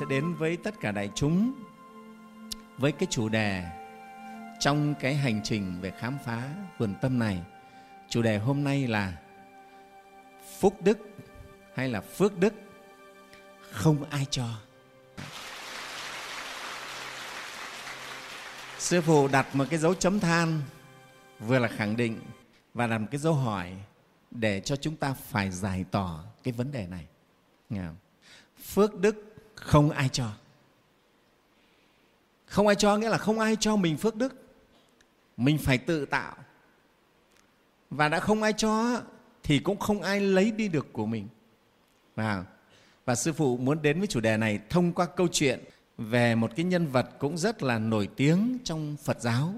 sẽ đến với tất cả đại chúng với cái chủ đề trong cái hành trình về khám phá vườn tâm này. Chủ đề hôm nay là phúc đức hay là phước đức không ai cho. Sư phụ đặt một cái dấu chấm than, vừa là khẳng định và làm cái dấu hỏi để cho chúng ta phải giải tỏ cái vấn đề này. Phước đức không ai cho. Không ai cho nghĩa là không ai cho mình phước đức. Mình phải tự tạo. Và đã không ai cho thì cũng không ai lấy đi được của mình. Và, và Sư Phụ muốn đến với chủ đề này thông qua câu chuyện về một cái nhân vật cũng rất là nổi tiếng trong Phật giáo.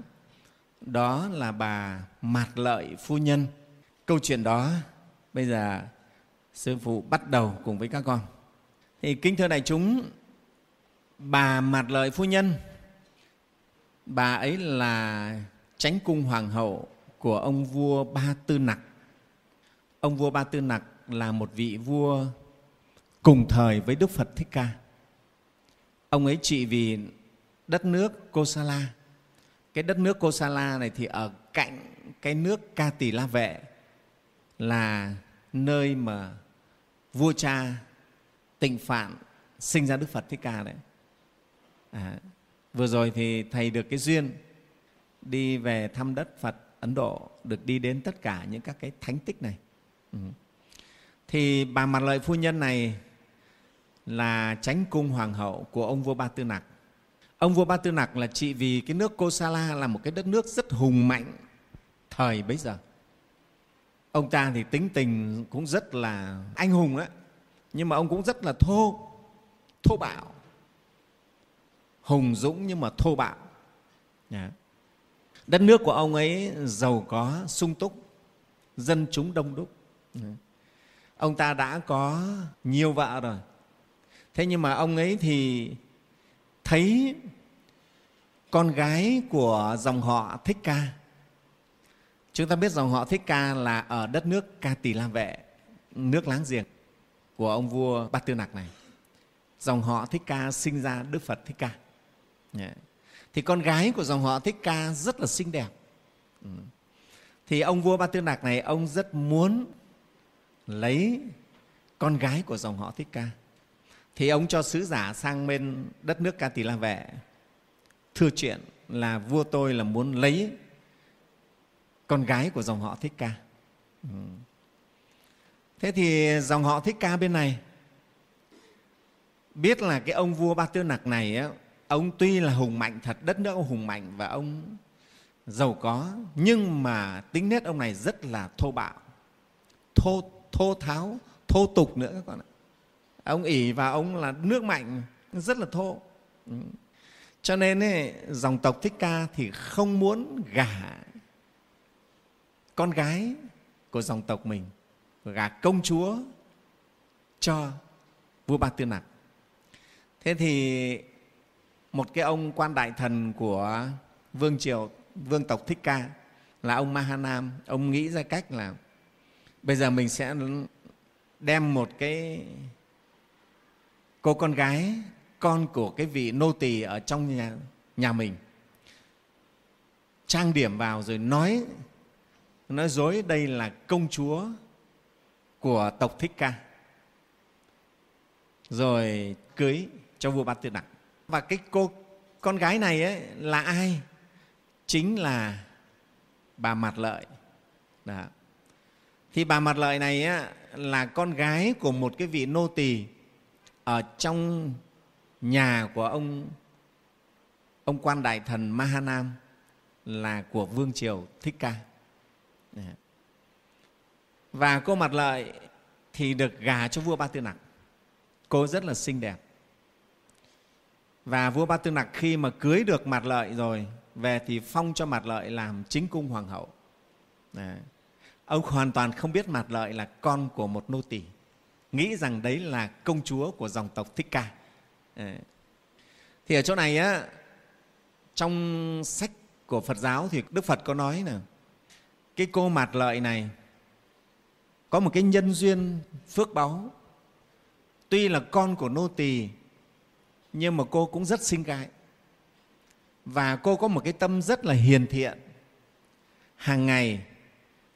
Đó là bà Mạt Lợi Phu Nhân. Câu chuyện đó bây giờ Sư Phụ bắt đầu cùng với các con. Thì kính thưa đại chúng, bà Mạt Lợi Phu Nhân, bà ấy là chánh cung hoàng hậu của ông vua Ba Tư Nặc. Ông vua Ba Tư Nặc là một vị vua cùng thời với Đức Phật Thích Ca. Ông ấy trị vì đất nước Kosala. Cái đất nước Kosala này thì ở cạnh cái nước Ca Tỳ La Vệ là nơi mà vua cha tịnh phạn sinh ra Đức Phật Thích Ca đấy. À, vừa rồi thì Thầy được cái duyên đi về thăm đất Phật Ấn Độ, được đi đến tất cả những các cái thánh tích này. Ừ. Thì bà Mặt Lợi Phu Nhân này là chánh cung hoàng hậu của ông vua Ba Tư Nặc. Ông vua Ba Tư Nặc là trị vì cái nước Kosala là một cái đất nước rất hùng mạnh thời bấy giờ. Ông ta thì tính tình cũng rất là anh hùng ấy nhưng mà ông cũng rất là thô, thô bạo. Hùng dũng nhưng mà thô bạo. Đất nước của ông ấy giàu có, sung túc, dân chúng đông đúc. Ông ta đã có nhiều vợ rồi, thế nhưng mà ông ấy thì thấy con gái của dòng họ thích ca chúng ta biết dòng họ thích ca là ở đất nước ca tỳ la vệ nước láng giềng của ông vua bát tư nặc này. Dòng họ thích ca sinh ra đức phật thích ca. Thì con gái của dòng họ thích ca rất là xinh đẹp. Ừ. Thì ông vua bát tư nặc này, ông rất muốn lấy con gái của dòng họ thích ca. Thì ông cho sứ giả sang bên đất nước ca tỳ la vệ thưa chuyện là vua tôi là muốn lấy con gái của dòng họ thích ca. Ừ thế thì dòng họ thích ca bên này. Biết là cái ông vua ba tư nặc này á, ông tuy là hùng mạnh thật đất nước ông hùng mạnh và ông giàu có nhưng mà tính nết ông này rất là thô bạo thô thô tháo thô tục nữa các con ạ. Ông ỉ và ông là nước mạnh rất là thô. Ừ. cho nên ấy, dòng tộc thích ca thì không muốn gả con gái của dòng tộc mình gả công chúa cho vua ba tư nặc. Thế thì một cái ông quan đại thần của vương triều vương tộc thích ca là ông mahanam. Ông nghĩ ra cách là bây giờ mình sẽ đem một cái cô con gái con của cái vị nô tỳ ở trong nhà, nhà mình trang điểm vào rồi nói nói dối đây là công chúa của tộc thích ca rồi cưới cho vua bát tư Đặng. và cái cô con gái này ấy là ai chính là bà mặt lợi Đó. thì bà mặt lợi này ấy, là con gái của một cái vị nô tỳ ở trong nhà của ông ông quan đại thần Mahanam là của vương triều Thích Ca. Và cô Mặt Lợi thì được gà cho vua Ba Tư Nặc. Cô rất là xinh đẹp. Và vua Ba Tư Nặc khi mà cưới được Mặt Lợi rồi, về thì phong cho Mặt Lợi làm chính cung hoàng hậu. Đấy. Ông hoàn toàn không biết Mặt Lợi là con của một nô tỳ nghĩ rằng đấy là công chúa của dòng tộc Thích Ca. Thì ở chỗ này á, trong sách của Phật giáo thì Đức Phật có nói là cái cô mặt lợi này có một cái nhân duyên phước báu tuy là con của nô tỳ, nhưng mà cô cũng rất xinh gái. Và cô có một cái tâm rất là hiền thiện. Hàng ngày,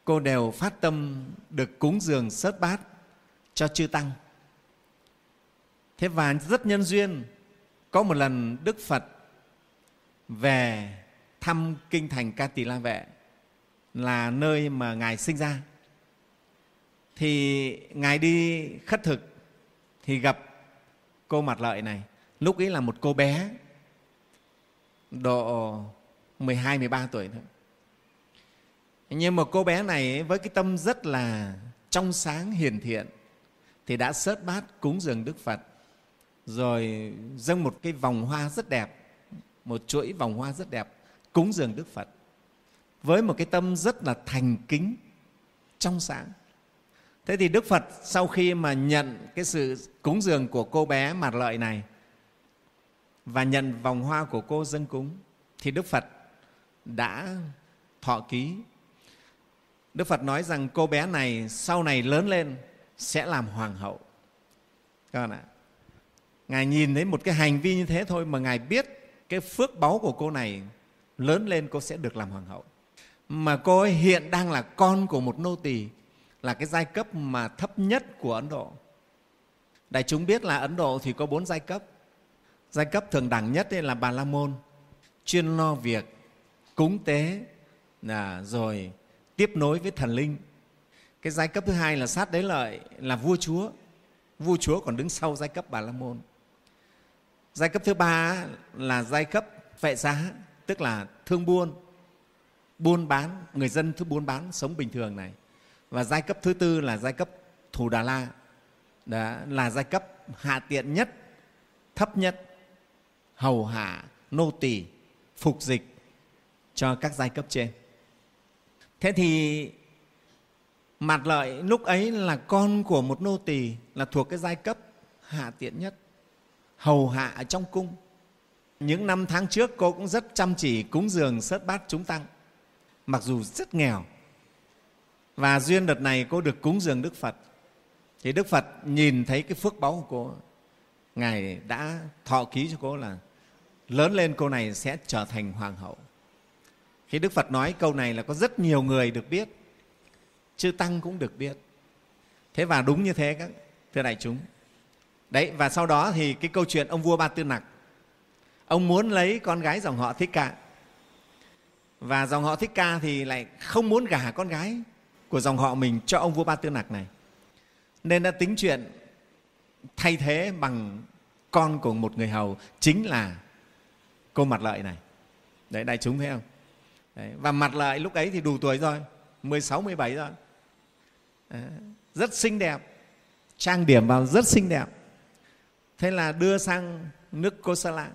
cô đều phát tâm được cúng dường sớt bát cho chư tăng. Thế và rất nhân duyên, có một lần đức phật về thăm kinh thành ca tỳ la vệ, là nơi mà ngài sinh ra thì ngài đi khất thực, thì gặp cô mặt lợi này. Lúc ấy là một cô bé độ 12 13 tuổi thôi. Nhưng mà cô bé này với cái tâm rất là trong sáng, hiền thiện, thì đã sớt bát cúng dường Đức Phật. Rồi dâng một cái vòng hoa rất đẹp, một chuỗi vòng hoa rất đẹp cúng dường Đức Phật. Với một cái tâm rất là thành kính, trong sáng thế thì Đức Phật sau khi mà nhận cái sự cúng dường của cô bé mặt lợi này và nhận vòng hoa của cô dâng cúng, thì Đức Phật đã thọ ký Đức Phật nói rằng cô bé này sau này lớn lên sẽ làm hoàng hậu. Các bạn ạ. Ngài nhìn thấy một cái hành vi như thế thôi mà Ngài biết cái phước báu của cô này lớn lên cô sẽ được làm hoàng hậu. Mà cô ấy hiện đang là con của một nô tỳ là cái giai cấp mà thấp nhất của Ấn Độ. Đại chúng biết là Ấn Độ thì có bốn giai cấp. Giai cấp thường đẳng nhất là Bà La Môn, chuyên lo việc cúng tế, là rồi tiếp nối với thần linh cái giai cấp thứ hai là sát đế lợi là vua chúa vua chúa còn đứng sau giai cấp bà la môn giai cấp thứ ba là giai cấp vệ giá tức là thương buôn buôn bán người dân thứ buôn bán sống bình thường này và giai cấp thứ tư là giai cấp thủ đà la. Đó, là giai cấp hạ tiện nhất, thấp nhất, hầu hạ, nô tỳ, phục dịch cho các giai cấp trên. Thế thì mặt lợi lúc ấy là con của một nô tỳ là thuộc cái giai cấp hạ tiện nhất, hầu hạ ở trong cung. Những năm tháng trước cô cũng rất chăm chỉ cúng dường sớt bát chúng tăng. Mặc dù rất nghèo và duyên đợt này cô được cúng dường đức phật. Thì đức phật nhìn thấy cái phước báu của cô. Ngài đã thọ ký cho cô là lớn lên cô này sẽ trở thành hoàng hậu. Khi đức phật nói câu này là có rất nhiều người được biết, chư tăng cũng được biết. Thế và đúng như thế các, thưa đại chúng. Đấy, và sau đó thì cái câu chuyện ông vua ba tư nặc. Ông muốn lấy con gái dòng họ thích ca. Và dòng họ thích ca thì lại không muốn gả con gái của dòng họ mình cho ông vua ba tư nặc này. Nên đã tính chuyện thay thế bằng con của một người hầu chính là cô mặt lợi này. Đấy đại chúng thấy không? Đấy, và mặt lợi lúc ấy thì đủ tuổi rồi 16, 17 rồi. Đấy, rất xinh đẹp trang điểm vào rất xinh đẹp. Thế là đưa sang nước cô sa lạng.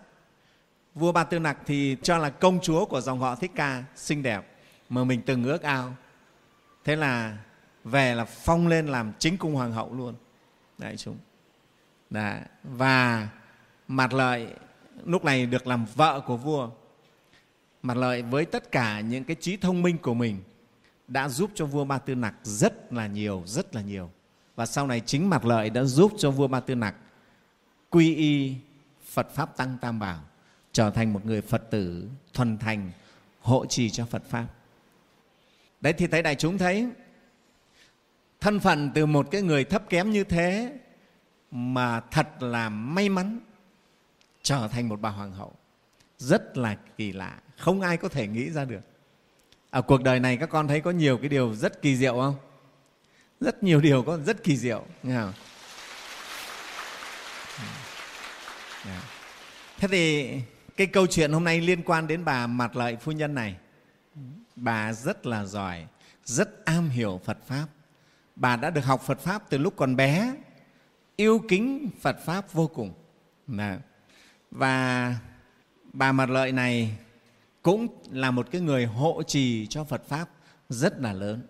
Vua Ba Tư Nặc thì cho là công chúa của dòng họ Thích Ca xinh đẹp mà mình từng ước ao thế là về là phong lên làm chính cung hoàng hậu luôn đại chúng Đấy. và mặt lợi lúc này được làm vợ của vua mặt lợi với tất cả những cái trí thông minh của mình đã giúp cho vua Ba Tư Nặc rất là nhiều, rất là nhiều. Và sau này chính mặt lợi đã giúp cho vua Ba Tư Nặc quy y Phật Pháp Tăng Tam Bảo, trở thành một người Phật tử thuần thành, hộ trì cho Phật Pháp. Đấy, thì thấy đại chúng thấy thân phận từ một cái người thấp kém như thế mà thật là may mắn trở thành một bà hoàng hậu. Rất là kỳ lạ, không ai có thể nghĩ ra được. Ở cuộc đời này các con thấy có nhiều cái điều rất kỳ diệu không? Rất nhiều điều có rất kỳ diệu, nghe không? Dạ. Thế thì cái câu chuyện hôm nay liên quan đến bà mặt lợi phu nhân này bà rất là giỏi rất am hiểu phật pháp bà đã được học phật pháp từ lúc còn bé yêu kính phật pháp vô cùng và bà mặt lợi này cũng là một cái người hộ trì cho Phật Pháp rất là lớn.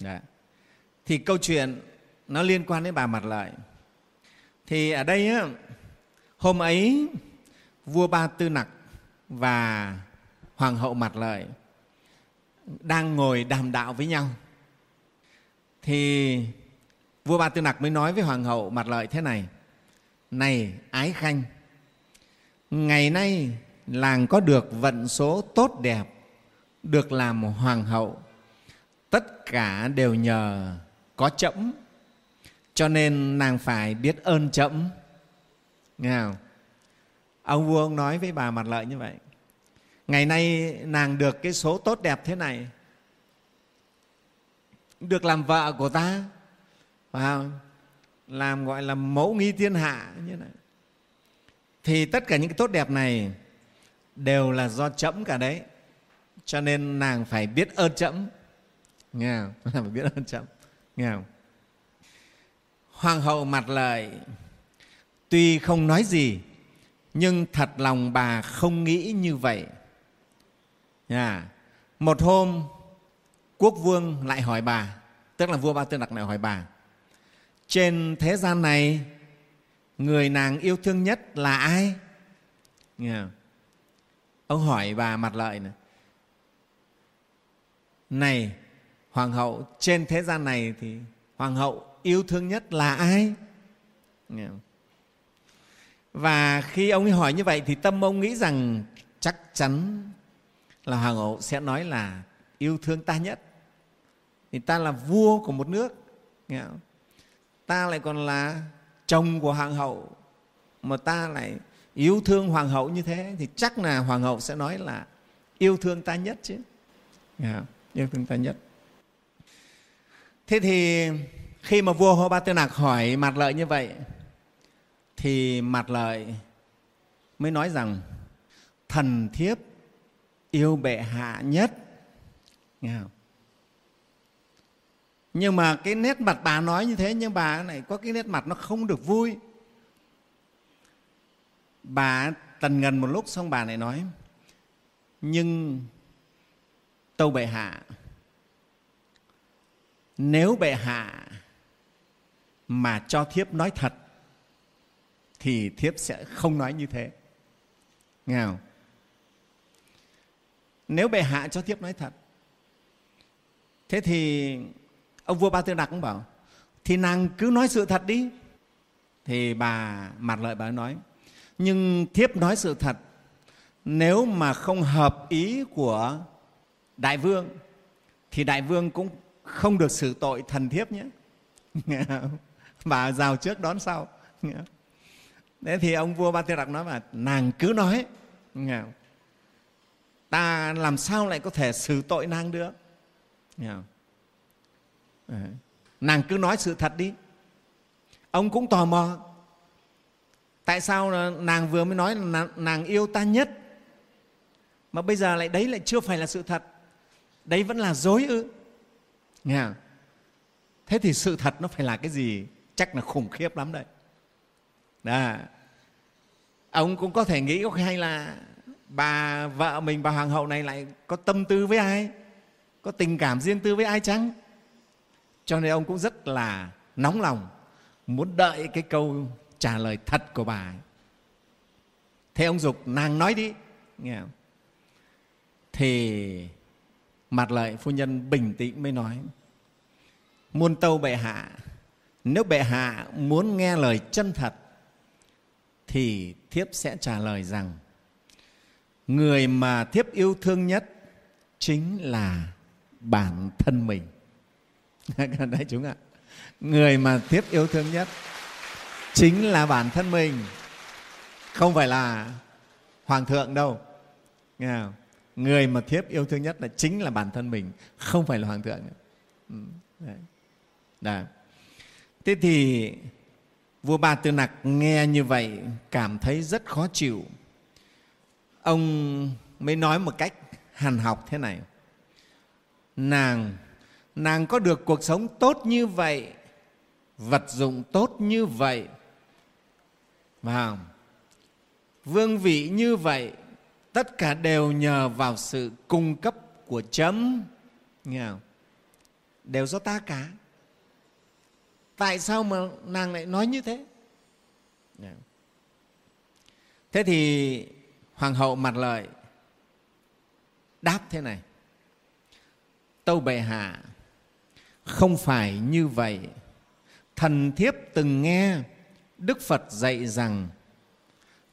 Đó. Thì câu chuyện nó liên quan đến bà Mặt Lợi. Thì ở đây á, hôm ấy vua Ba Tư Nặc và Hoàng hậu Mặt Lợi đang ngồi đàm đạo với nhau. Thì vua Ba Tư Nặc mới nói với Hoàng hậu Mặt Lợi thế này, Này Ái Khanh, ngày nay làng có được vận số tốt đẹp được làm hoàng hậu tất cả đều nhờ có chậm cho nên nàng phải biết ơn chậm nghe không? Ông vua ông nói với bà mặt lợi như vậy ngày nay nàng được cái số tốt đẹp thế này được làm vợ của ta phải không? làm gọi là mẫu nghi thiên hạ, như này thì tất cả những cái tốt đẹp này đều là do chậm cả đấy cho nên nàng phải biết ơn chậm nghe không? phải biết ơn chậm nghe không? hoàng hậu mặt lời, tuy không nói gì, nhưng thật lòng bà không nghĩ như vậy yeah. một hôm, quốc vương lại hỏi bà, tức là vua ba tư đặc lại hỏi bà, trên thế gian này, người nàng yêu thương nhất là ai yeah. ông hỏi bà mặt lợi này này, hoàng hậu, trên thế gian này thì hoàng hậu yêu thương nhất là ai yeah. và khi ông ấy hỏi như vậy thì tâm ông nghĩ rằng chắc chắn là hoàng hậu sẽ nói là yêu thương ta nhất. Thì ta là vua của một nước. Nghe không? ta lại còn là chồng của hoàng hậu. Mà ta lại yêu thương hoàng hậu như thế, thì chắc là hoàng hậu sẽ nói là yêu thương ta nhất chứ. Nghe không? yêu thương ta nhất. Thế thì khi mà vua Hô Ba Tư nạc hỏi mặt lợi như vậy, thì mặt lợi mới nói rằng, thần thiếp yêu bệ hạ nhất. Nghe không? nhưng mà cái nét mặt bà nói như thế, nhưng bà này có cái nét mặt nó không được vui. Bà tần ngần một lúc xong bà này nói, nhưng tâu bệ hạ, nếu bệ hạ mà cho thiếp nói thật, thì thiếp sẽ không nói như thế. Nghe không? Nếu bệ hạ cho thiếp nói thật. Thế thì ông vua ba tư đặc cũng bảo, thì nàng cứ nói sự thật đi. Thì bà mặt lợi bà nói, nhưng thiếp nói sự thật, nếu mà không hợp ý của đại vương, thì đại vương cũng không được xử tội thần thiếp nhé. Bà rào trước đón sau. Thế thì ông vua ba tư đặc nói là nàng cứ nói ta làm sao lại có thể xử tội nàng được? Nàng cứ nói sự thật đi. Ông cũng tò mò. Tại sao nàng vừa mới nói là nàng yêu ta nhất? Mà bây giờ lại đấy lại chưa phải là sự thật. Đấy vẫn là dối ư? Nghe không? thế thì sự thật nó phải là cái gì? Chắc là khủng khiếp lắm đấy. Đó. ông cũng có thể nghĩ có hay là bà vợ mình, bà hoàng hậu này lại có tâm tư với ai? Có tình cảm riêng tư với ai chăng? Cho nên ông cũng rất là nóng lòng, muốn đợi cái câu trả lời thật của bà thế ông dục, nàng nói đi. Nghe không? thì mặt lợi phu nhân bình tĩnh mới nói, muôn tâu bệ hạ, nếu bệ hạ muốn nghe lời chân thật, thì thiếp sẽ trả lời rằng người mà thiếp yêu thương nhất chính là bản thân mình đấy, chúng ạ người mà thiếp yêu thương nhất chính là bản thân mình không phải là hoàng thượng đâu nghe không? người mà thiếp yêu thương nhất là chính là bản thân mình, không phải là hoàng thượng nữa. Ừ, đấy. Đấy. thế thì vua ba tư nặc nghe như vậy cảm thấy rất khó chịu ông mới nói một cách hàn học thế này. Nàng nàng có được cuộc sống tốt như vậy, vật dụng tốt như vậy và vương vị như vậy, tất cả đều nhờ vào sự cung cấp của chấm. Nghe không? đều do ta cả. Tại sao mà nàng lại nói như thế? Thế thì hoàng hậu mặt lợi, đáp thế này. Tâu bệ hạ, không phải như vậy. Thần thiếp từng nghe đức phật dạy rằng,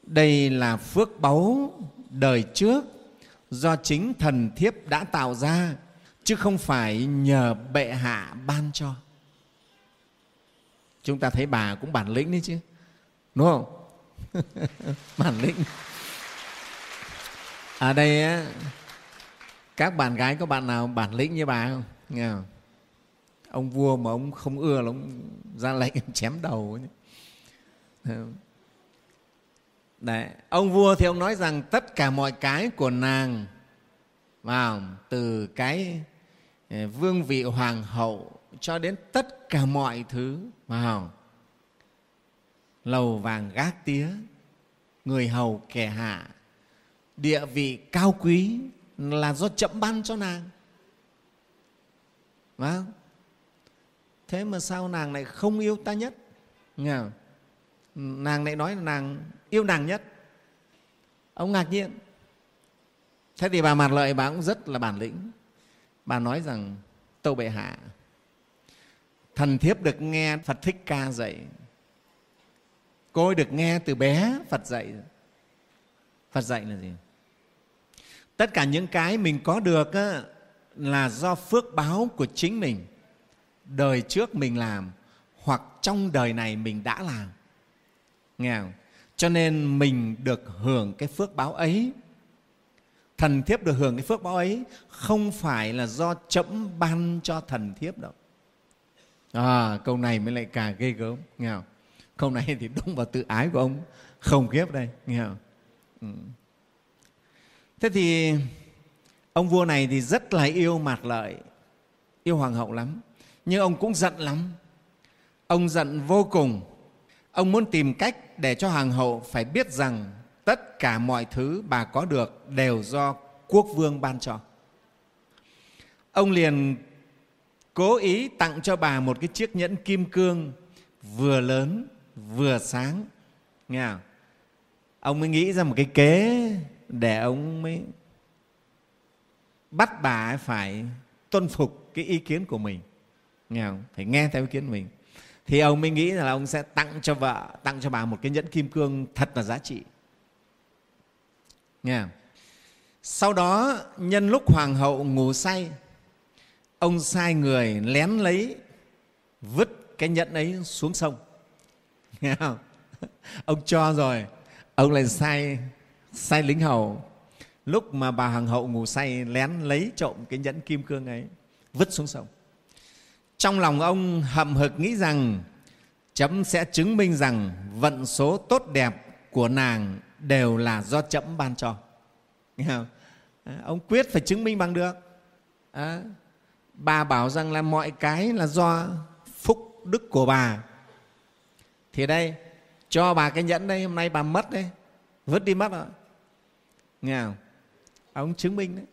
đây là phước báu đời trước do chính thần thiếp đã tạo ra, chứ không phải nhờ bệ hạ ban cho. Chúng ta thấy bà cũng bản lĩnh đấy chứ, đúng không? Bản lĩnh ở đây á, các bạn gái có bạn nào bản lĩnh như bà không? Nghe không? Ông vua mà ông không ưa là ông ra lệnh chém đầu. Đấy. ông vua thì ông nói rằng tất cả mọi cái của nàng vào từ cái ờ, vương vị hoàng hậu cho đến tất cả mọi thứ vào lầu vàng gác tía người hầu kẻ hạ địa vị cao quý là do chậm ban cho nàng. Phải thế mà sao nàng lại không yêu ta nhất? Nghe không? nàng lại nói là nàng yêu nàng nhất. Ông ngạc nhiên. Thế thì bà mặt lợi bà cũng rất là bản lĩnh. Bà nói rằng, tâu bệ hạ, thần thiếp được nghe phật thích ca dạy. Cô ấy được nghe từ bé phật dạy. Phật dạy là gì? Tất cả những cái mình có được á, là do phước báo của chính mình đời trước mình làm hoặc trong đời này mình đã làm nghe không? cho nên mình được hưởng cái phước báo ấy thần thiếp được hưởng cái phước báo ấy không phải là do chậm ban cho thần thiếp đâu à, câu này mới lại càng ghê gớm nghe không? câu này thì đúng vào tự ái của ông không khiếp đây nghe không? Ừ thế thì ông vua này thì rất là yêu mạt lợi, yêu hoàng hậu lắm. Nhưng ông cũng giận lắm. Ông giận vô cùng. Ông muốn tìm cách để cho hoàng hậu phải biết rằng tất cả mọi thứ bà có được đều do quốc vương ban cho. Ông liền cố ý tặng cho bà một cái chiếc nhẫn kim cương vừa lớn, vừa sáng. Nghe không? ông mới nghĩ ra một cái kế để ông mới bắt bà phải tuân phục cái ý kiến của mình. Nghe không? phải nghe theo ý kiến của mình. Thì ông mới nghĩ là ông sẽ tặng cho vợ, tặng cho bà một cái nhẫn kim cương thật là giá trị. Nghe không? sau đó, nhân lúc hoàng hậu ngủ say, ông sai người lén lấy, vứt cái nhẫn ấy xuống sông. Nghe không? Ông cho rồi, ông lại sai sai lính hầu. Lúc mà bà hoàng hậu ngủ say lén lấy trộm cái nhẫn kim cương ấy vứt xuống sông. Trong lòng ông hậm hực nghĩ rằng chấm sẽ chứng minh rằng vận số tốt đẹp của nàng đều là do chấm ban cho. Nghe không? À, ông quyết phải chứng minh bằng được. À, bà bảo rằng là mọi cái là do phúc đức của bà. Thì đây cho bà cái nhẫn đây hôm nay bà mất đấy vứt đi mất rồi nghe không ông chứng minh đấy.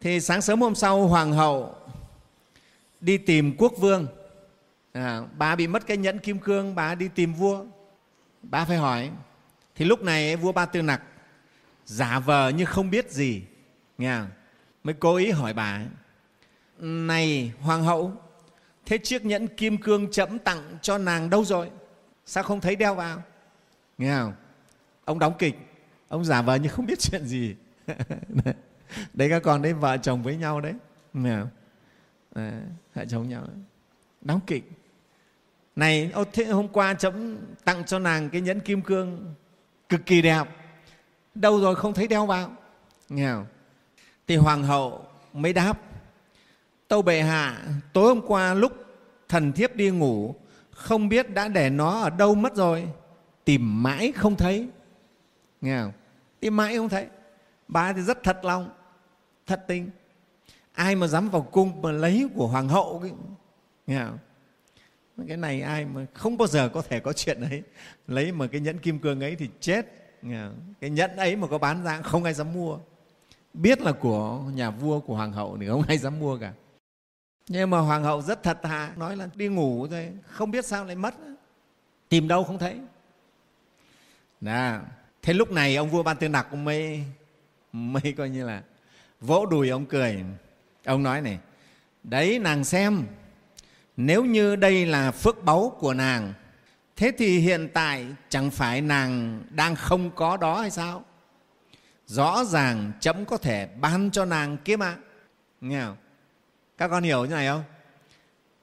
Thì sáng sớm hôm sau hoàng hậu đi tìm quốc vương. À, bà bị mất cái nhẫn kim cương bà đi tìm vua. Bà phải hỏi. Thì lúc này vua ba tư nặc giả vờ như không biết gì. Nghe không? mới cố ý hỏi bà này hoàng hậu thế chiếc nhẫn kim cương chậm tặng cho nàng đâu rồi? Sao không thấy đeo vào? Nghe không ông đóng kịch ông giả vờ như không biết chuyện gì. Đấy. Các con đấy vợ chồng với nhau đấy. À, vợ chồng nhau đấy. đóng kịch. Này ô, thế hôm qua chấm tặng cho nàng cái nhẫn kim cương cực kỳ đẹp. Đâu rồi không thấy đeo vào? Nghe không? Thì hoàng hậu mới đáp. Tâu bệ hạ tối hôm qua lúc thần thiếp đi ngủ không biết đã để nó ở đâu mất rồi. Tìm mãi không thấy. Nghe không? Tìm mãi không thấy. Bà thì rất thật lòng thật tình. Ai mà dám vào cung mà lấy của hoàng hậu cái, nghe không? Cái này ai mà không bao giờ có thể có chuyện ấy. Lấy mà cái nhẫn kim cương ấy thì chết. Nghe không? cái nhẫn ấy mà có bán ra không ai dám mua. Biết là của nhà vua của hoàng hậu thì không ai dám mua cả. Nhưng mà hoàng hậu rất thật thà nói là đi ngủ thôi không biết sao lại mất. Tìm đâu không thấy. Nào thế lúc này ông vua ban tư nặc ông mới mới coi như là vỗ đùi ông cười. Ông nói này, đấy nàng xem, nếu như đây là phước báu của nàng, thế thì hiện tại chẳng phải nàng đang không có đó hay sao? Rõ ràng chấm có thể ban cho nàng kia mà. Nghe không? Các con hiểu như này không?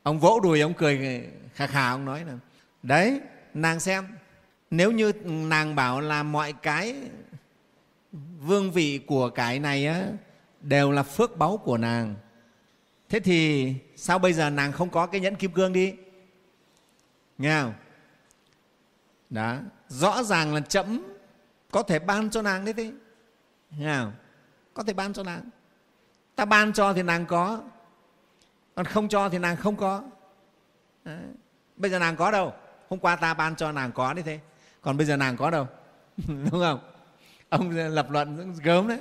Ông vỗ đùi ông cười khà khà, ông nói là, đấy, nàng xem nếu như nàng bảo là mọi cái vương vị của cái này á, đều là phước báu của nàng. Thế thì sao bây giờ nàng không có cái nhẫn kim cương đi? Nghe không? Đó. Rõ ràng là chậm có thể ban cho nàng đấy thế nghe không? Có thể ban cho nàng. Ta ban cho thì nàng có. Còn không cho thì nàng không có. Đấy. bây giờ nàng có đâu. Hôm qua ta ban cho nàng có đấy thế còn bây giờ nàng có đâu, đúng không? Ông lập luận gớm đấy.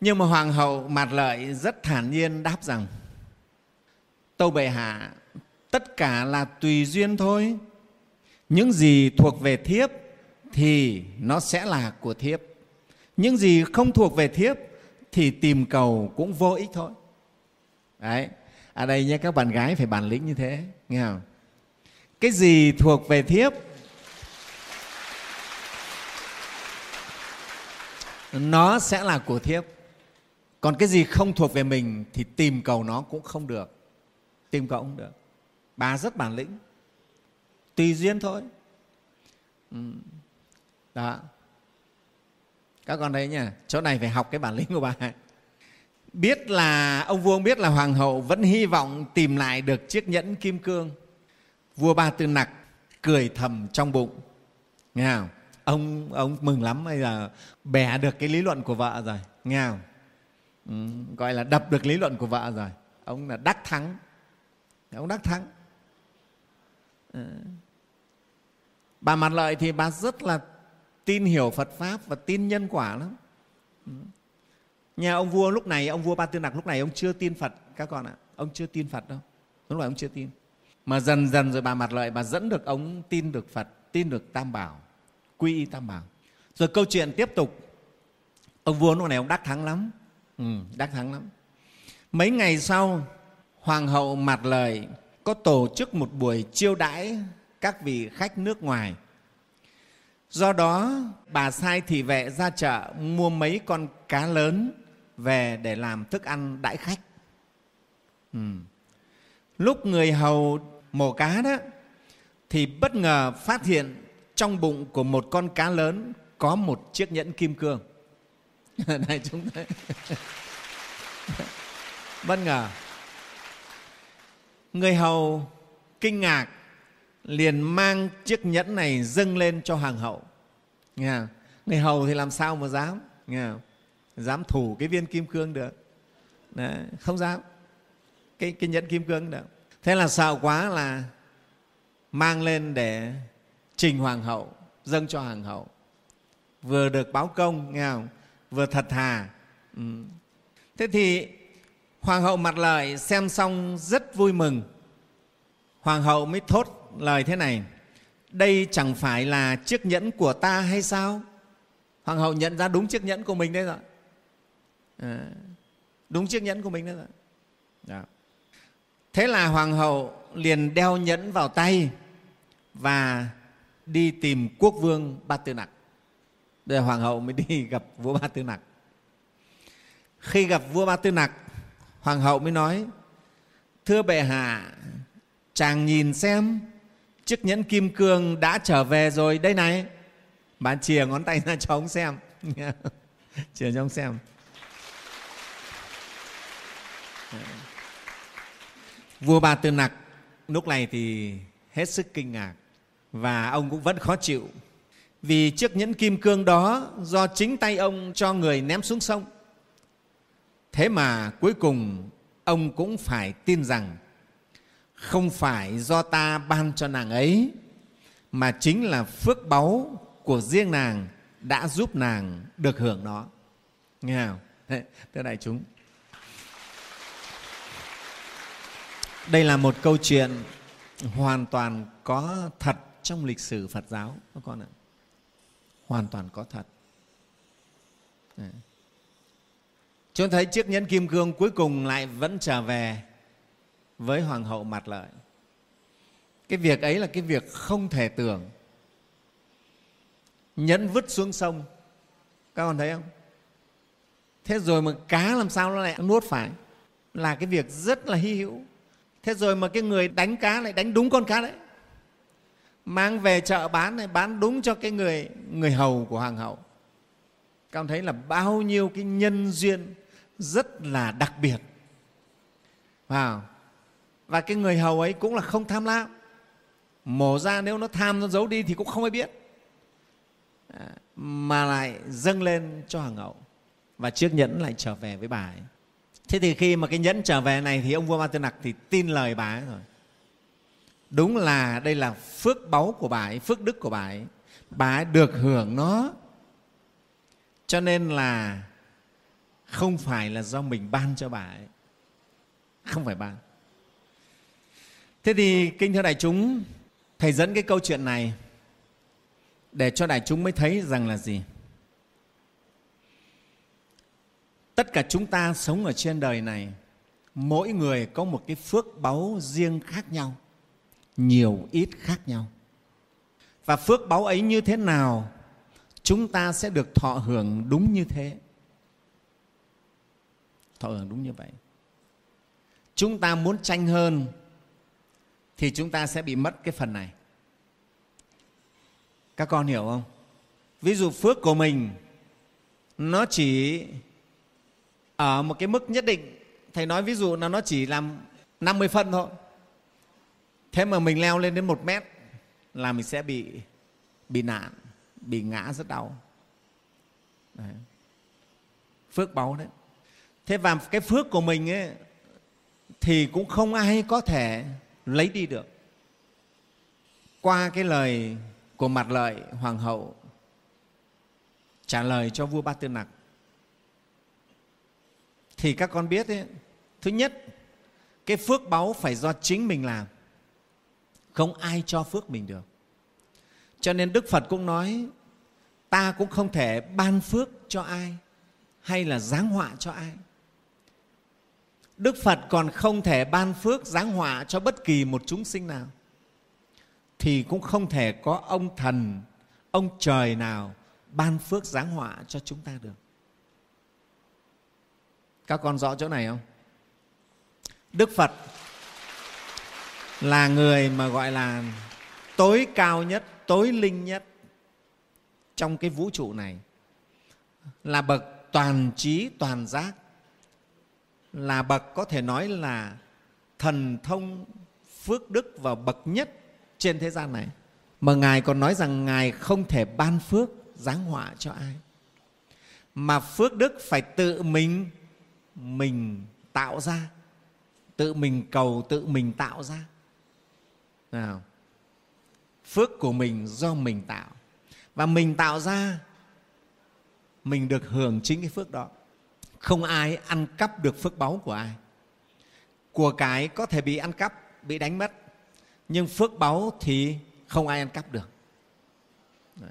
Nhưng mà hoàng hậu mặt lợi rất thản nhiên đáp rằng, tâu bệ hạ, tất cả là tùy duyên thôi. Những gì thuộc về thiếp thì nó sẽ là của thiếp. Những gì không thuộc về thiếp thì tìm cầu cũng vô ích thôi. Đấy. Ở đây nhé, các bạn gái phải bản lĩnh như thế, nghe không? Cái gì thuộc về thiếp nó sẽ là của thiếp. Còn cái gì không thuộc về mình thì tìm cầu nó cũng không được. Tìm cầu không được. Bà rất bản lĩnh. Tùy duyên thôi. Ừ. Đó. Các con thấy nhỉ? Chỗ này phải học cái bản lĩnh của bà. Biết là, ông vua biết là hoàng hậu vẫn hy vọng tìm lại được chiếc nhẫn kim cương. Vua ba tư nặc cười thầm trong bụng. Nghe không? Ông ông mừng lắm bây giờ bẻ được cái lý luận của vợ rồi nghe không? Ừ, gọi là đập được lý luận của vợ rồi. Ông là đắc thắng. Ông đắc thắng. Ừ. bà mặt lợi thì bà rất là tin hiểu phật pháp và tin nhân quả lắm. Ừ. nhà ông vua lúc này ông vua ba tư nặc lúc này ông chưa tin phật các con ạ. Ông chưa tin phật đâu. Lúc này ông chưa tin. Mà dần dần rồi bà mặt lợi bà dẫn được ông tin được phật tin được tam bảo quy y tam bảo. Rồi câu chuyện tiếp tục. Ông vua lúc này ông đắc thắng lắm. Ừ, đắc thắng lắm. Mấy ngày sau hoàng hậu mặt lời có tổ chức một buổi chiêu đãi các vị khách nước ngoài. Do đó bà sai thị vệ ra chợ mua mấy con cá lớn về để làm thức ăn đãi khách. Ừ. lúc người hầu mổ cá đó thì bất ngờ phát hiện trong bụng của một con cá lớn có một chiếc nhẫn kim cương. Này chúng ta bất ngờ. Người hầu kinh ngạc liền mang chiếc nhẫn này dâng lên cho hoàng hậu. Nghe không? người hầu thì làm sao mà dám? Nghe không? dám thủ cái viên kim cương được. Đấy, không dám. Cái, cái nhẫn kim cương được thế là sợ quá là mang lên để trình hoàng hậu dâng cho hoàng hậu vừa được báo công nghe không? vừa thật thà ừ. thế thì hoàng hậu mặt lời xem xong rất vui mừng hoàng hậu mới thốt lời thế này đây chẳng phải là chiếc nhẫn của ta hay sao hoàng hậu nhận ra đúng chiếc nhẫn của mình đấy rồi à, đúng chiếc nhẫn của mình đấy rồi Đó. thế là hoàng hậu liền đeo nhẫn vào tay và đi tìm quốc vương ba tư nặc. Đây hoàng hậu mới đi gặp vua ba tư nặc. Khi gặp vua ba tư nặc, hoàng hậu mới nói, thưa bệ hạ, chàng nhìn xem, chiếc nhẫn kim cương đã trở về rồi đây này. Bạn chìa ngón tay ra cho ông xem. Chìa cho ông xem. Vua ba tư nặc lúc này thì hết sức kinh ngạc và ông cũng vẫn khó chịu. Vì chiếc nhẫn kim cương đó do chính tay ông cho người ném xuống sông. Thế mà cuối cùng, ông cũng phải tin rằng không phải do ta ban cho nàng ấy, mà chính là phước báu của riêng nàng đã giúp nàng được hưởng nó. Nghe không? Thưa đại chúng. Đây là một câu chuyện hoàn toàn có thật trong lịch sử Phật giáo, các con ạ. Hoàn toàn có thật. Đấy. Chúng thấy chiếc nhẫn kim cương cuối cùng lại vẫn trở về với Hoàng hậu mặt lợi. cái việc ấy là cái việc không thể tưởng nhẫn vứt xuống sông, các con thấy không thế rồi mà cá làm sao nó lại nuốt phải là cái việc rất là hy hữu thế rồi mà cái người đánh cá lại đánh đúng con cá đấy mang về chợ bán này bán đúng cho cái người người hầu của hoàng hậu. Các thấy là bao nhiêu cái nhân duyên rất là đặc biệt. Vào. Và cái người hầu ấy cũng là không tham lam. Mổ ra nếu nó tham nó giấu đi thì cũng không ai biết. À, mà lại dâng lên cho hoàng hậu. Và chiếc nhẫn lại trở về với bà ấy. Thế thì khi mà cái nhẫn trở về này thì ông vua ma tư nặc thì tin lời bà ấy rồi đúng là đây là phước báu của bà ấy, phước đức của bà ấy. Bà ấy được hưởng nó. Cho nên là không phải là do mình ban cho bà ấy. Không phải ban. Thế thì kinh thưa đại chúng, thầy dẫn cái câu chuyện này để cho đại chúng mới thấy rằng là gì? Tất cả chúng ta sống ở trên đời này, mỗi người có một cái phước báu riêng khác nhau nhiều ít khác nhau. Và phước báu ấy như thế nào, chúng ta sẽ được thọ hưởng đúng như thế. Thọ hưởng đúng như vậy. Chúng ta muốn tranh hơn, thì chúng ta sẽ bị mất cái phần này. Các con hiểu không? Ví dụ phước của mình, nó chỉ ở một cái mức nhất định. Thầy nói ví dụ là nó chỉ làm 50 phân thôi thế mà mình leo lên đến một mét là mình sẽ bị bị nạn bị ngã rất đau. Đấy. phước báu đấy. Thế và cái phước của mình ấy thì cũng không ai có thể lấy đi được. Qua cái lời của mặt lợi hoàng hậu trả lời cho vua ba tư nặc. Thì các con biết ấy, thứ nhất cái phước báu phải do chính mình làm không ai cho phước mình được. Cho nên đức phật cũng nói, ta cũng không thể ban phước cho ai hay là giáng họa cho ai. Đức phật còn không thể ban phước, giáng họa cho bất kỳ một chúng sinh nào, thì cũng không thể có ông thần, ông trời nào ban phước, giáng họa cho chúng ta được. Các con rõ chỗ này không? Đức phật là người mà gọi là tối cao nhất, tối linh nhất trong cái vũ trụ này. Là bậc toàn trí, toàn giác. Là bậc có thể nói là thần thông, phước đức và bậc nhất trên thế gian này. Mà ngài còn nói rằng ngài không thể ban phước, giáng họa cho ai. Mà phước đức phải tự mình mình tạo ra, tự mình cầu, tự mình tạo ra nào. Phước của mình do mình tạo. Và mình tạo ra, mình được hưởng chính cái phước đó. Không ai ăn cắp được phước báu của ai. Của cái có thể bị ăn cắp, bị đánh mất. Nhưng phước báu thì không ai ăn cắp được. Đấy.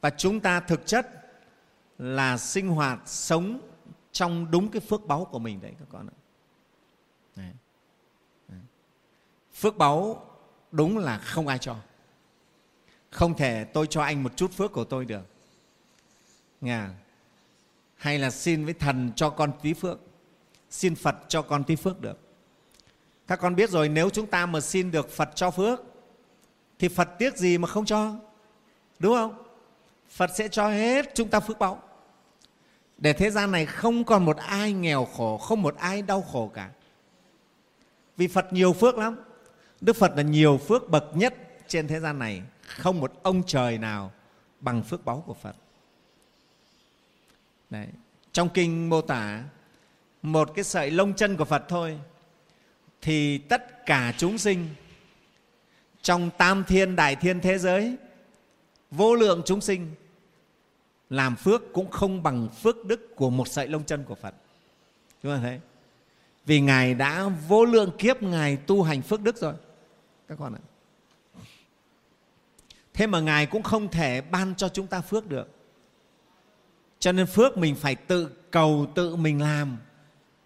và chúng ta thực chất là sinh hoạt sống trong đúng cái phước báu của mình đấy, các con ạ. Đấy phước báu đúng là không ai cho. Không thể tôi cho anh một chút phước của tôi được. Nghe à? hay là xin với thần cho con tí phước, xin phật cho con tí phước được. Các con biết rồi, nếu chúng ta mà xin được phật cho phước, thì phật tiếc gì mà không cho? Đúng không? Phật sẽ cho hết chúng ta phước báu. Để thế gian này không còn một ai nghèo khổ, không một ai đau khổ cả. Vì phật nhiều phước lắm đức phật là nhiều phước bậc nhất trên thế gian này. Không một ông trời nào bằng phước báu của phật. Đấy. trong kinh mô tả, một cái sợi lông chân của phật thôi, thì tất cả chúng sinh trong tam thiên, đại thiên thế giới, vô lượng chúng sinh làm phước cũng không bằng phước đức của một sợi lông chân của phật. Chúng ta thấy vì ngài đã vô lượng kiếp ngài tu hành phước đức rồi các con ạ. Thế mà ngài cũng không thể ban cho chúng ta phước được. Cho nên phước mình phải tự cầu tự mình làm.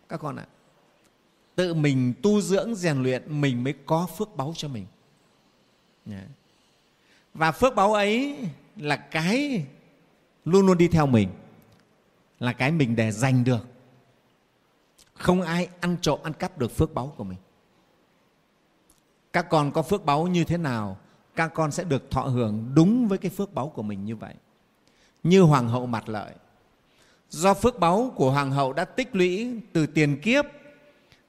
Các con ạ. Tự mình tu dưỡng rèn luyện mình mới có phước báu cho mình. Và phước báu ấy là cái luôn luôn đi theo mình. Là cái mình để giành được. Không ai ăn trộm ăn cắp được phước báu của mình các con có phước báu như thế nào, các con sẽ được thọ hưởng đúng với cái phước báu của mình như vậy. Như hoàng hậu mặt lợi. Do phước báu của hoàng hậu đã tích lũy từ tiền kiếp,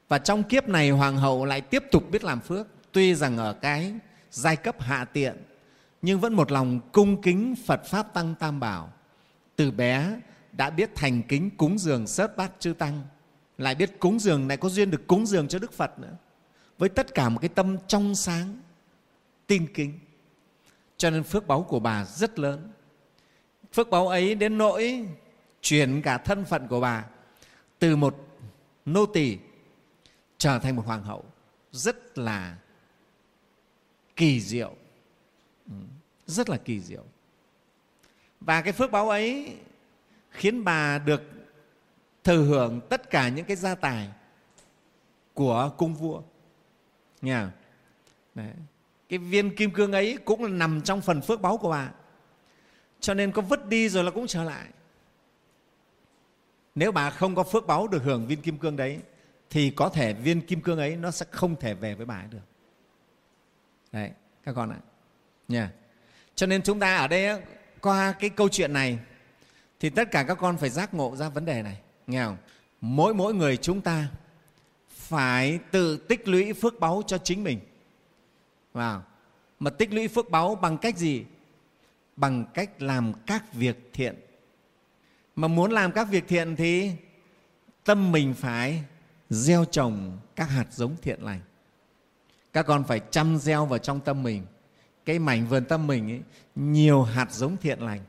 và trong kiếp này hoàng hậu lại tiếp tục biết làm phước. Tuy rằng ở cái giai cấp hạ tiện, nhưng vẫn một lòng cung kính phật pháp tăng tam bảo. Từ bé đã biết thành kính cúng dường sớt bát chư tăng. Lại biết cúng dường lại có duyên được cúng dường cho đức phật nữa với tất cả một cái tâm trong sáng, tin kính. Cho nên phước báu của bà rất lớn. Phước báu ấy đến nỗi chuyển cả thân phận của bà từ một nô tỳ trở thành một hoàng hậu. Rất là kỳ diệu. Ừ, rất là kỳ diệu. Và cái phước báo ấy khiến bà được thừa hưởng tất cả những cái gia tài của cung vua nha. Đấy. cái viên kim cương ấy cũng là nằm trong phần phước báu của bà. Cho nên có vứt đi rồi là cũng trở lại. Nếu bà không có phước báu được hưởng viên kim cương đấy, thì có thể viên kim cương ấy nó sẽ không thể về với bà ấy được. Đấy, các con ạ. Nha. Cho nên chúng ta ở đây qua cái câu chuyện này, thì tất cả các con phải giác ngộ ra vấn đề này. Nghe không? Mỗi mỗi người chúng ta phải tự tích lũy phước báu cho chính mình. Vào. Mà tích lũy phước báu bằng cách gì? Bằng cách làm các việc thiện. Mà muốn làm các việc thiện thì tâm mình phải gieo trồng các hạt giống thiện lành. Các con phải chăm gieo vào trong tâm mình. Cái mảnh vườn tâm mình ấy, nhiều hạt giống thiện lành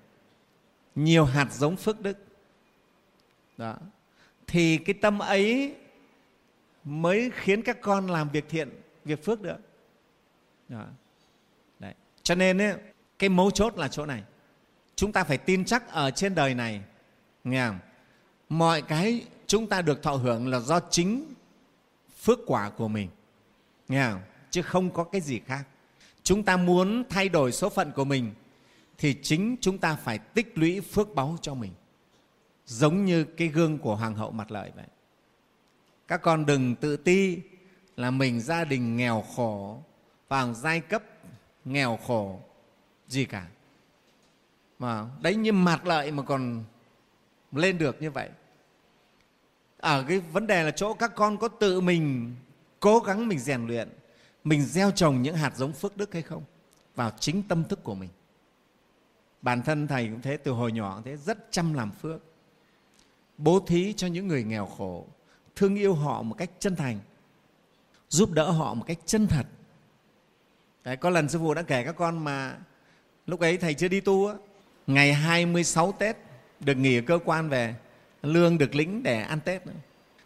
nhiều hạt giống phước đức. Đó. Thì cái tâm ấy mới khiến các con làm việc thiện việc phước được đó. Đấy. cho nên ấy, cái mấu chốt là chỗ này chúng ta phải tin chắc ở trên đời này nghe không? mọi cái chúng ta được thọ hưởng là do chính phước quả của mình nghe không? chứ không có cái gì khác chúng ta muốn thay đổi số phận của mình thì chính chúng ta phải tích lũy phước báu cho mình giống như cái gương của hoàng hậu mặt lợi vậy các con đừng tự ti là mình gia đình nghèo khổ, vào giai cấp nghèo khổ. Gì cả. Mà đấy, như mặt lợi mà còn lên được như vậy. Ở cái vấn đề là chỗ các con có tự mình cố gắng mình rèn luyện, mình gieo trồng những hạt giống phước đức hay không? Vào chính tâm thức của mình. Bản thân thầy cũng thế, từ hồi nhỏ cũng thế, rất chăm làm phước. Bố thí cho những người nghèo khổ thương yêu họ một cách chân thành giúp đỡ họ một cách chân thật. Đấy, có lần sư phụ đã kể các con mà lúc ấy thầy chưa đi tu á, ngày 26 Tết được nghỉ ở cơ quan về lương được lĩnh để ăn Tết nữa.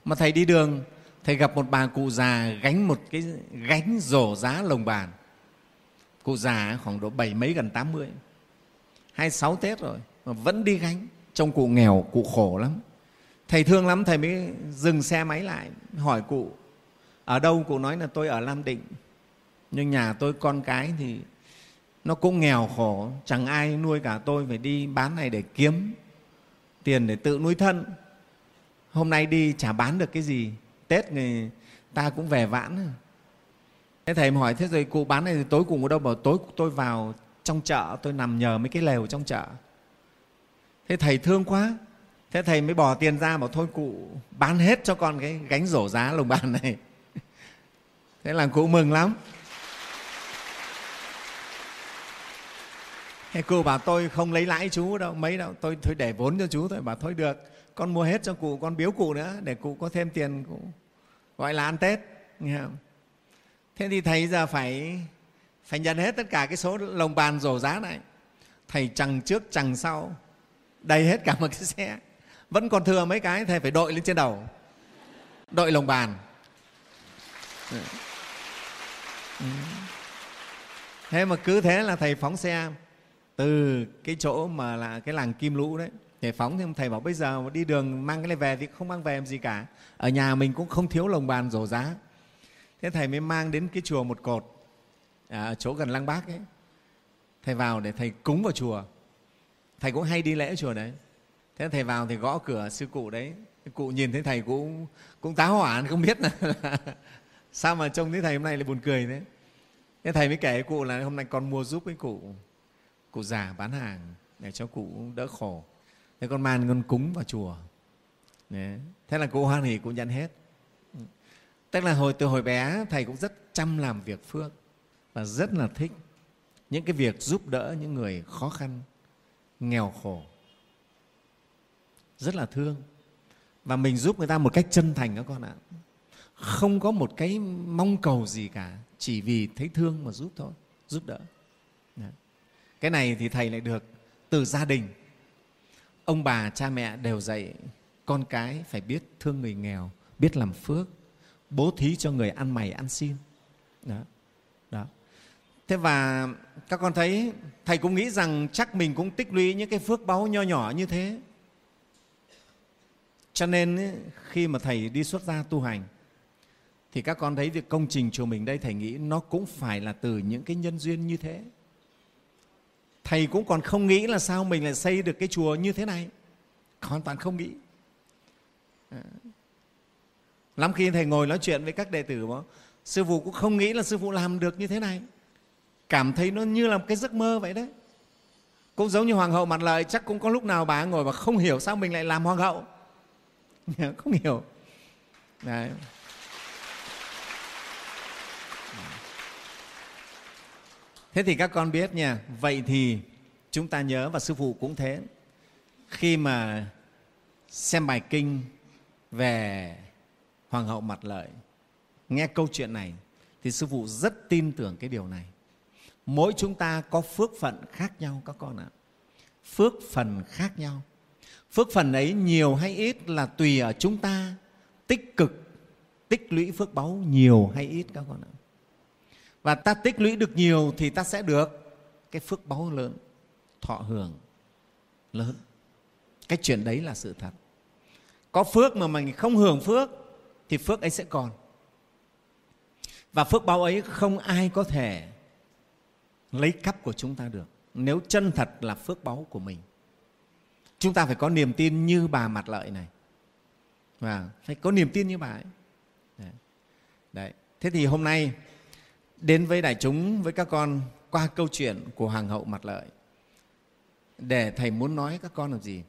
mà thầy đi đường thầy gặp một bà cụ già gánh một cái gánh rổ giá lồng bàn. Cụ già khoảng độ bảy mấy gần tám mươi. hai sáu tết rồi mà vẫn đi gánh trông cụ nghèo cụ khổ lắm thầy thương lắm, thầy mới dừng xe máy lại, hỏi cụ, ở đâu? Cụ nói là, tôi ở lam định. Nhưng nhà tôi con cái thì nó cũng nghèo khổ, chẳng ai nuôi cả tôi, phải đi bán này để kiếm tiền để tự nuôi thân. Hôm nay đi chả bán được cái gì, tết người ta cũng về vãn. Thế thầy hỏi, thế rồi cụ bán này thì tối cùng ở đâu? Bảo, tối tôi vào trong chợ, tôi nằm nhờ mấy cái lều trong chợ. Thế thầy thương quá thế thầy mới bỏ tiền ra bảo thôi, cụ bán hết cho con cái gánh rổ giá lồng bàn này. Thế là cụ mừng lắm. Thế cụ bảo tôi không lấy lãi chú đâu, mấy đâu, tôi thôi để vốn cho chú thôi. Bảo thôi được, con mua hết cho cụ, con biếu cụ nữa, để cụ có thêm tiền cụ gọi là ăn tết, nghe không? thế thì thầy giờ phải phải nhận hết tất cả cái số lồng bàn rổ giá này. Thầy chẳng trước chẳng sau, đầy hết cả một cái xe vẫn còn thừa mấy cái thầy phải đội lên trên đầu. Đội lồng bàn. Ừ. Ừ. Thế mà cứ thế là thầy phóng xe từ cái chỗ mà là cái làng kim lũ đấy. Để phóng thì thầy bảo bây giờ đi đường mang cái này về thì không mang về làm gì cả. Ở nhà mình cũng không thiếu lồng bàn rổ giá thế thầy mới mang đến cái chùa một cột à, ở chỗ gần lăng bác ấy. Thầy vào để thầy cúng vào chùa. Thầy cũng hay đi lễ chùa đấy thế thầy vào thì gõ cửa, sư cụ đấy. Cụ nhìn thấy thầy cũng cũng tá hỏa, không biết là sao mà trông thấy thầy hôm nay lại buồn cười thế. Thế thầy mới kể với cụ là hôm nay con mua giúp với cụ cụ già bán hàng để cho cụ đỡ khổ. Thế con mang con cúng vào chùa. Đấy. thế là cụ hoan hỉ cụ nhận hết. Tức là hồi, từ hồi bé, thầy cũng rất chăm làm việc phước và rất là thích những cái việc giúp đỡ những người khó khăn, nghèo khổ rất là thương. Và mình giúp người ta một cách chân thành các con ạ. Không có một cái mong cầu gì cả, chỉ vì thấy thương mà giúp thôi, giúp đỡ. Dạ. Cái này thì thầy lại được từ gia đình. Ông bà, cha mẹ đều dạy, con cái phải biết thương người nghèo, biết làm phước, bố thí cho người ăn mày ăn xin. Đó. Đó. Thế và các con thấy, thầy cũng nghĩ rằng chắc mình cũng tích lũy những cái phước báu nho nhỏ như thế cho nên khi mà thầy đi xuất gia tu hành thì các con thấy việc công trình chùa mình đây thầy nghĩ nó cũng phải là từ những cái nhân duyên như thế. Thầy cũng còn không nghĩ là sao mình lại xây được cái chùa như thế này. Hoàn toàn không nghĩ. À. lắm khi thầy ngồi nói chuyện với các đệ tử đó, sư phụ cũng không nghĩ là sư phụ làm được như thế này. Cảm thấy nó như là một cái giấc mơ vậy đấy. Cũng giống như hoàng hậu mặt lợi chắc cũng có lúc nào bà ngồi và không hiểu sao mình lại làm hoàng hậu. không hiểu. Đấy. thế thì các con biết nha, vậy thì chúng ta nhớ và sư phụ cũng thế. Khi mà xem bài kinh về hoàng hậu mặt lợi, nghe câu chuyện này, thì sư phụ rất tin tưởng cái điều này. Mỗi chúng ta có phước phận khác nhau các con ạ. Phước phần khác nhau phước phần ấy nhiều hay ít là tùy ở chúng ta. Tích cực, tích lũy phước báu nhiều hay ít các con ạ. Và ta tích lũy được nhiều thì ta sẽ được cái phước báu lớn, thọ hưởng lớn. Cái chuyện đấy là sự thật. Có phước mà mình không hưởng phước thì phước ấy sẽ còn. Và phước báo ấy không ai có thể lấy cắp của chúng ta được. Nếu chân thật là phước báu của mình chúng ta phải có niềm tin như bà mặt lợi này. Và phải có niềm tin như bà ấy. Đấy. đấy. Thế thì hôm nay, đến với đại chúng, với các con, qua câu chuyện của hoàng hậu mặt lợi. Để thầy muốn nói các con là gì?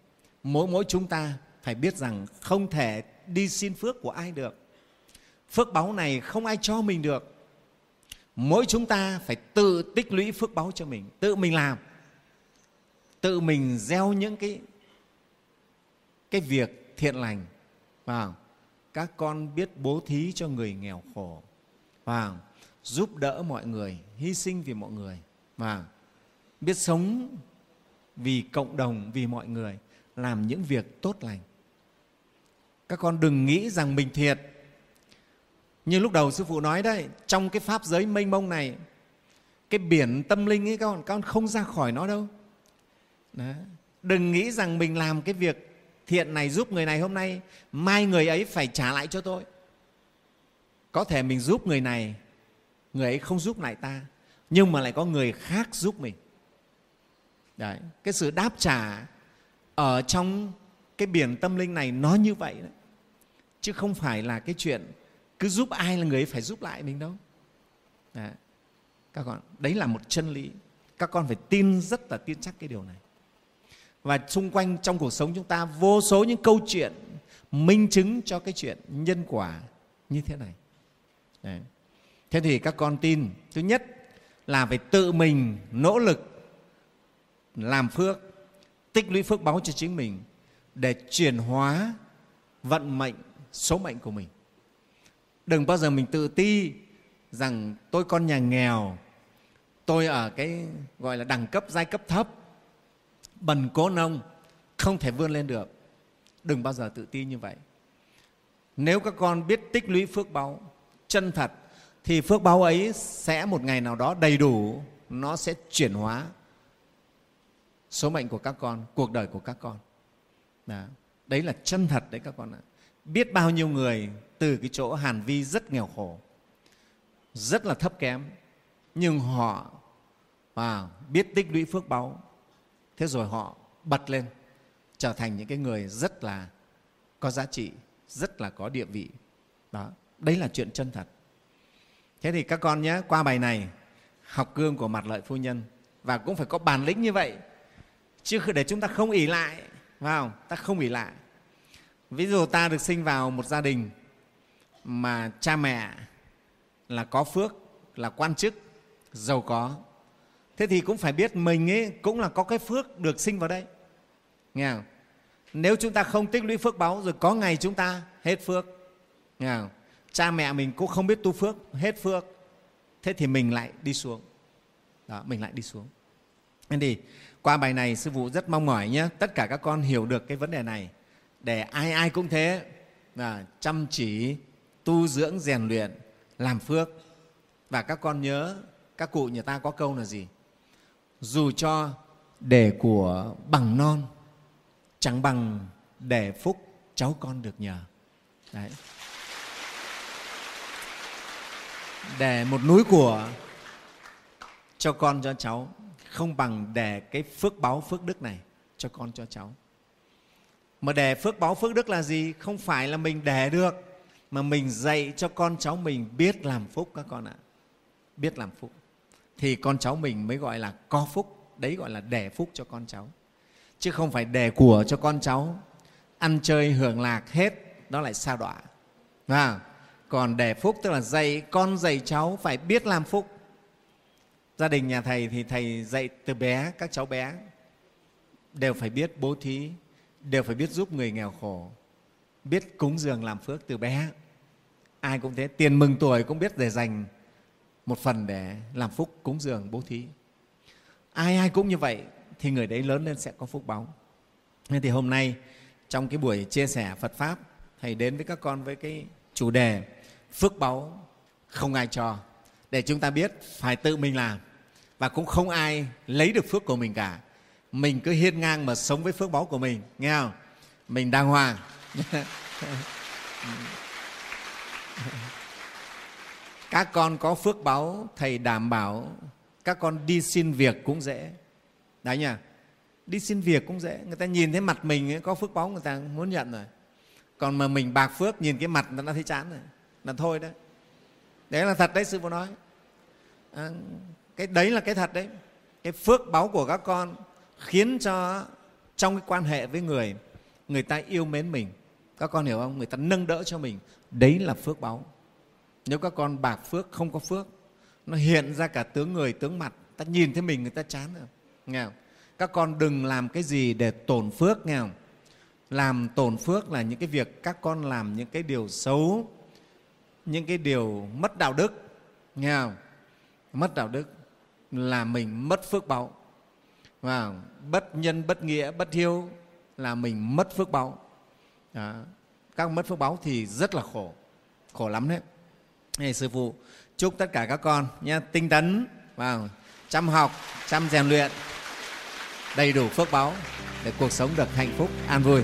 Mỗi mỗi chúng ta phải biết rằng không thể đi xin phước của ai được. Phước báu này không ai cho mình được. Mỗi chúng ta phải tự tích lũy phước báu cho mình, tự mình làm, tự mình gieo những cái cái việc thiện lành và các con biết bố thí cho người nghèo khổ và giúp đỡ mọi người hy sinh vì mọi người và biết sống vì cộng đồng vì mọi người làm những việc tốt lành. Các con đừng nghĩ rằng mình thiệt. Như lúc đầu sư phụ nói đấy trong cái pháp giới mênh mông này cái biển tâm linh ấy các con, các con không ra khỏi nó đâu. Đấy. đừng nghĩ rằng mình làm cái việc thiện này giúp người này hôm nay mai người ấy phải trả lại cho tôi có thể mình giúp người này người ấy không giúp lại ta nhưng mà lại có người khác giúp mình Đấy, cái sự đáp trả ở trong cái biển tâm linh này nó như vậy đấy. chứ không phải là cái chuyện cứ giúp ai là người ấy phải giúp lại mình đâu đấy. các con đấy là một chân lý các con phải tin rất là tin chắc cái điều này và xung quanh trong cuộc sống chúng ta, vô số những câu chuyện minh chứng cho cái chuyện nhân quả như thế này đấy. thế thì các con tin, thứ nhất là phải tự mình nỗ lực làm phước, tích lũy phước báu cho chính mình để chuyển hóa vận mệnh, số mệnh của mình đừng bao giờ mình tự ti rằng tôi con nhà nghèo, tôi ở cái gọi là đẳng cấp, giai cấp thấp bần cố nông không thể vươn lên được. Đừng bao giờ tự ti như vậy. Nếu các con biết tích lũy phước báu chân thật thì phước báu ấy sẽ một ngày nào đó đầy đủ nó sẽ chuyển hóa số mệnh của các con cuộc đời của các con. Đó. đấy là chân thật đấy các con ạ. Biết bao nhiêu người từ cái chỗ hàn vi rất nghèo khổ rất là thấp kém nhưng họ à, biết tích lũy phước báu thế rồi họ bật lên, trở thành những cái người rất là có giá trị, rất là có địa vị. Đó, đấy là chuyện chân thật. Thế thì các con nhé, qua bài này, học gương của mặt lợi phu nhân, và cũng phải có bản lĩnh như vậy. Chứ để chúng ta không ỉ lại vào ta không ỉ lại. Ví dụ ta được sinh vào một gia đình mà cha mẹ là có phước, là quan chức, giàu có thế thì cũng phải biết mình ấy cũng là có cái phước được sinh vào đây. Nghe không? nếu chúng ta không tích lũy phước báu rồi có ngày chúng ta hết phước. Nghe không? cha mẹ mình cũng không biết tu phước, hết phước. Thế thì mình lại đi xuống. Đó, mình lại đi xuống. Nên thì qua bài này, sư phụ rất mong mỏi nhé. Tất cả các con hiểu được cái vấn đề này. Để ai ai cũng thế. Là chăm chỉ, tu dưỡng, rèn luyện, làm phước. Và các con nhớ, các cụ nhà ta có câu là gì? Dù cho để của bằng non, chẳng bằng để phúc cháu con được nhờ. Đấy. Để một núi của cho con cho cháu, không bằng để cái phước báo phước đức này cho con cho cháu. Mà để phước báo phước đức là gì? Không phải là mình để được, mà mình dạy cho con cháu mình biết làm phúc các con ạ. Biết làm phúc thì con cháu mình mới gọi là có phúc. Đấy gọi là đẻ phúc cho con cháu. Chứ không phải đẻ của cho con cháu. Ăn chơi hưởng lạc hết đó lại sao đọa. À, còn đẻ phúc tức là dạy con dạy cháu phải biết làm phúc. Gia đình nhà thầy thì thầy dạy từ bé các cháu bé đều phải biết bố thí đều phải biết giúp người nghèo khổ biết cúng dường làm phước từ bé. Ai cũng thế tiền mừng tuổi cũng biết để dành một phần để làm phúc cúng dường bố thí. Ai ai cũng như vậy thì người đấy lớn lên sẽ có phúc báu nên thì hôm nay, trong cái buổi chia sẻ phật pháp, thầy đến với các con với cái chủ đề phước báu không ai cho. Để chúng ta biết phải tự mình làm. Và cũng không ai lấy được phước của mình cả. Mình cứ hiên ngang mà sống với phước báu của mình, nghe không? Mình đàng hoàng. Ừ các con có phước báu thầy đảm bảo. Các con đi xin việc cũng dễ. Đấy nhỉ? Đi xin việc cũng dễ. Người ta nhìn thấy mặt mình ấy, có phước báu người ta muốn nhận rồi. Còn mà mình bạc phước nhìn cái mặt nó đã thấy chán rồi. Là thôi đấy đấy là thật đấy sư phụ nói. À, cái đấy là cái thật đấy. Cái phước báu của các con khiến cho trong cái quan hệ với người người ta yêu mến mình. Các con hiểu không? Người ta nâng đỡ cho mình. Đấy là phước báu nếu các con bạc phước, không có phước, nó hiện ra cả tướng người, tướng mặt ta nhìn thấy mình, người ta chán rồi nghe không? các con đừng làm cái gì để tổn phước, nghe không? làm tổn phước là những cái việc các con làm những cái điều xấu, những cái điều mất đạo đức nghe không? mất đạo đức là mình mất phước báu và bất nhân, bất nghĩa, bất hiếu là mình mất phước báu Đó. các mất phước báu thì rất là khổ khổ lắm đấy Hey, sư phụ chúc tất cả các con nhé tinh tấn và chăm học chăm rèn luyện đầy đủ phước báu để cuộc sống được hạnh phúc an vui.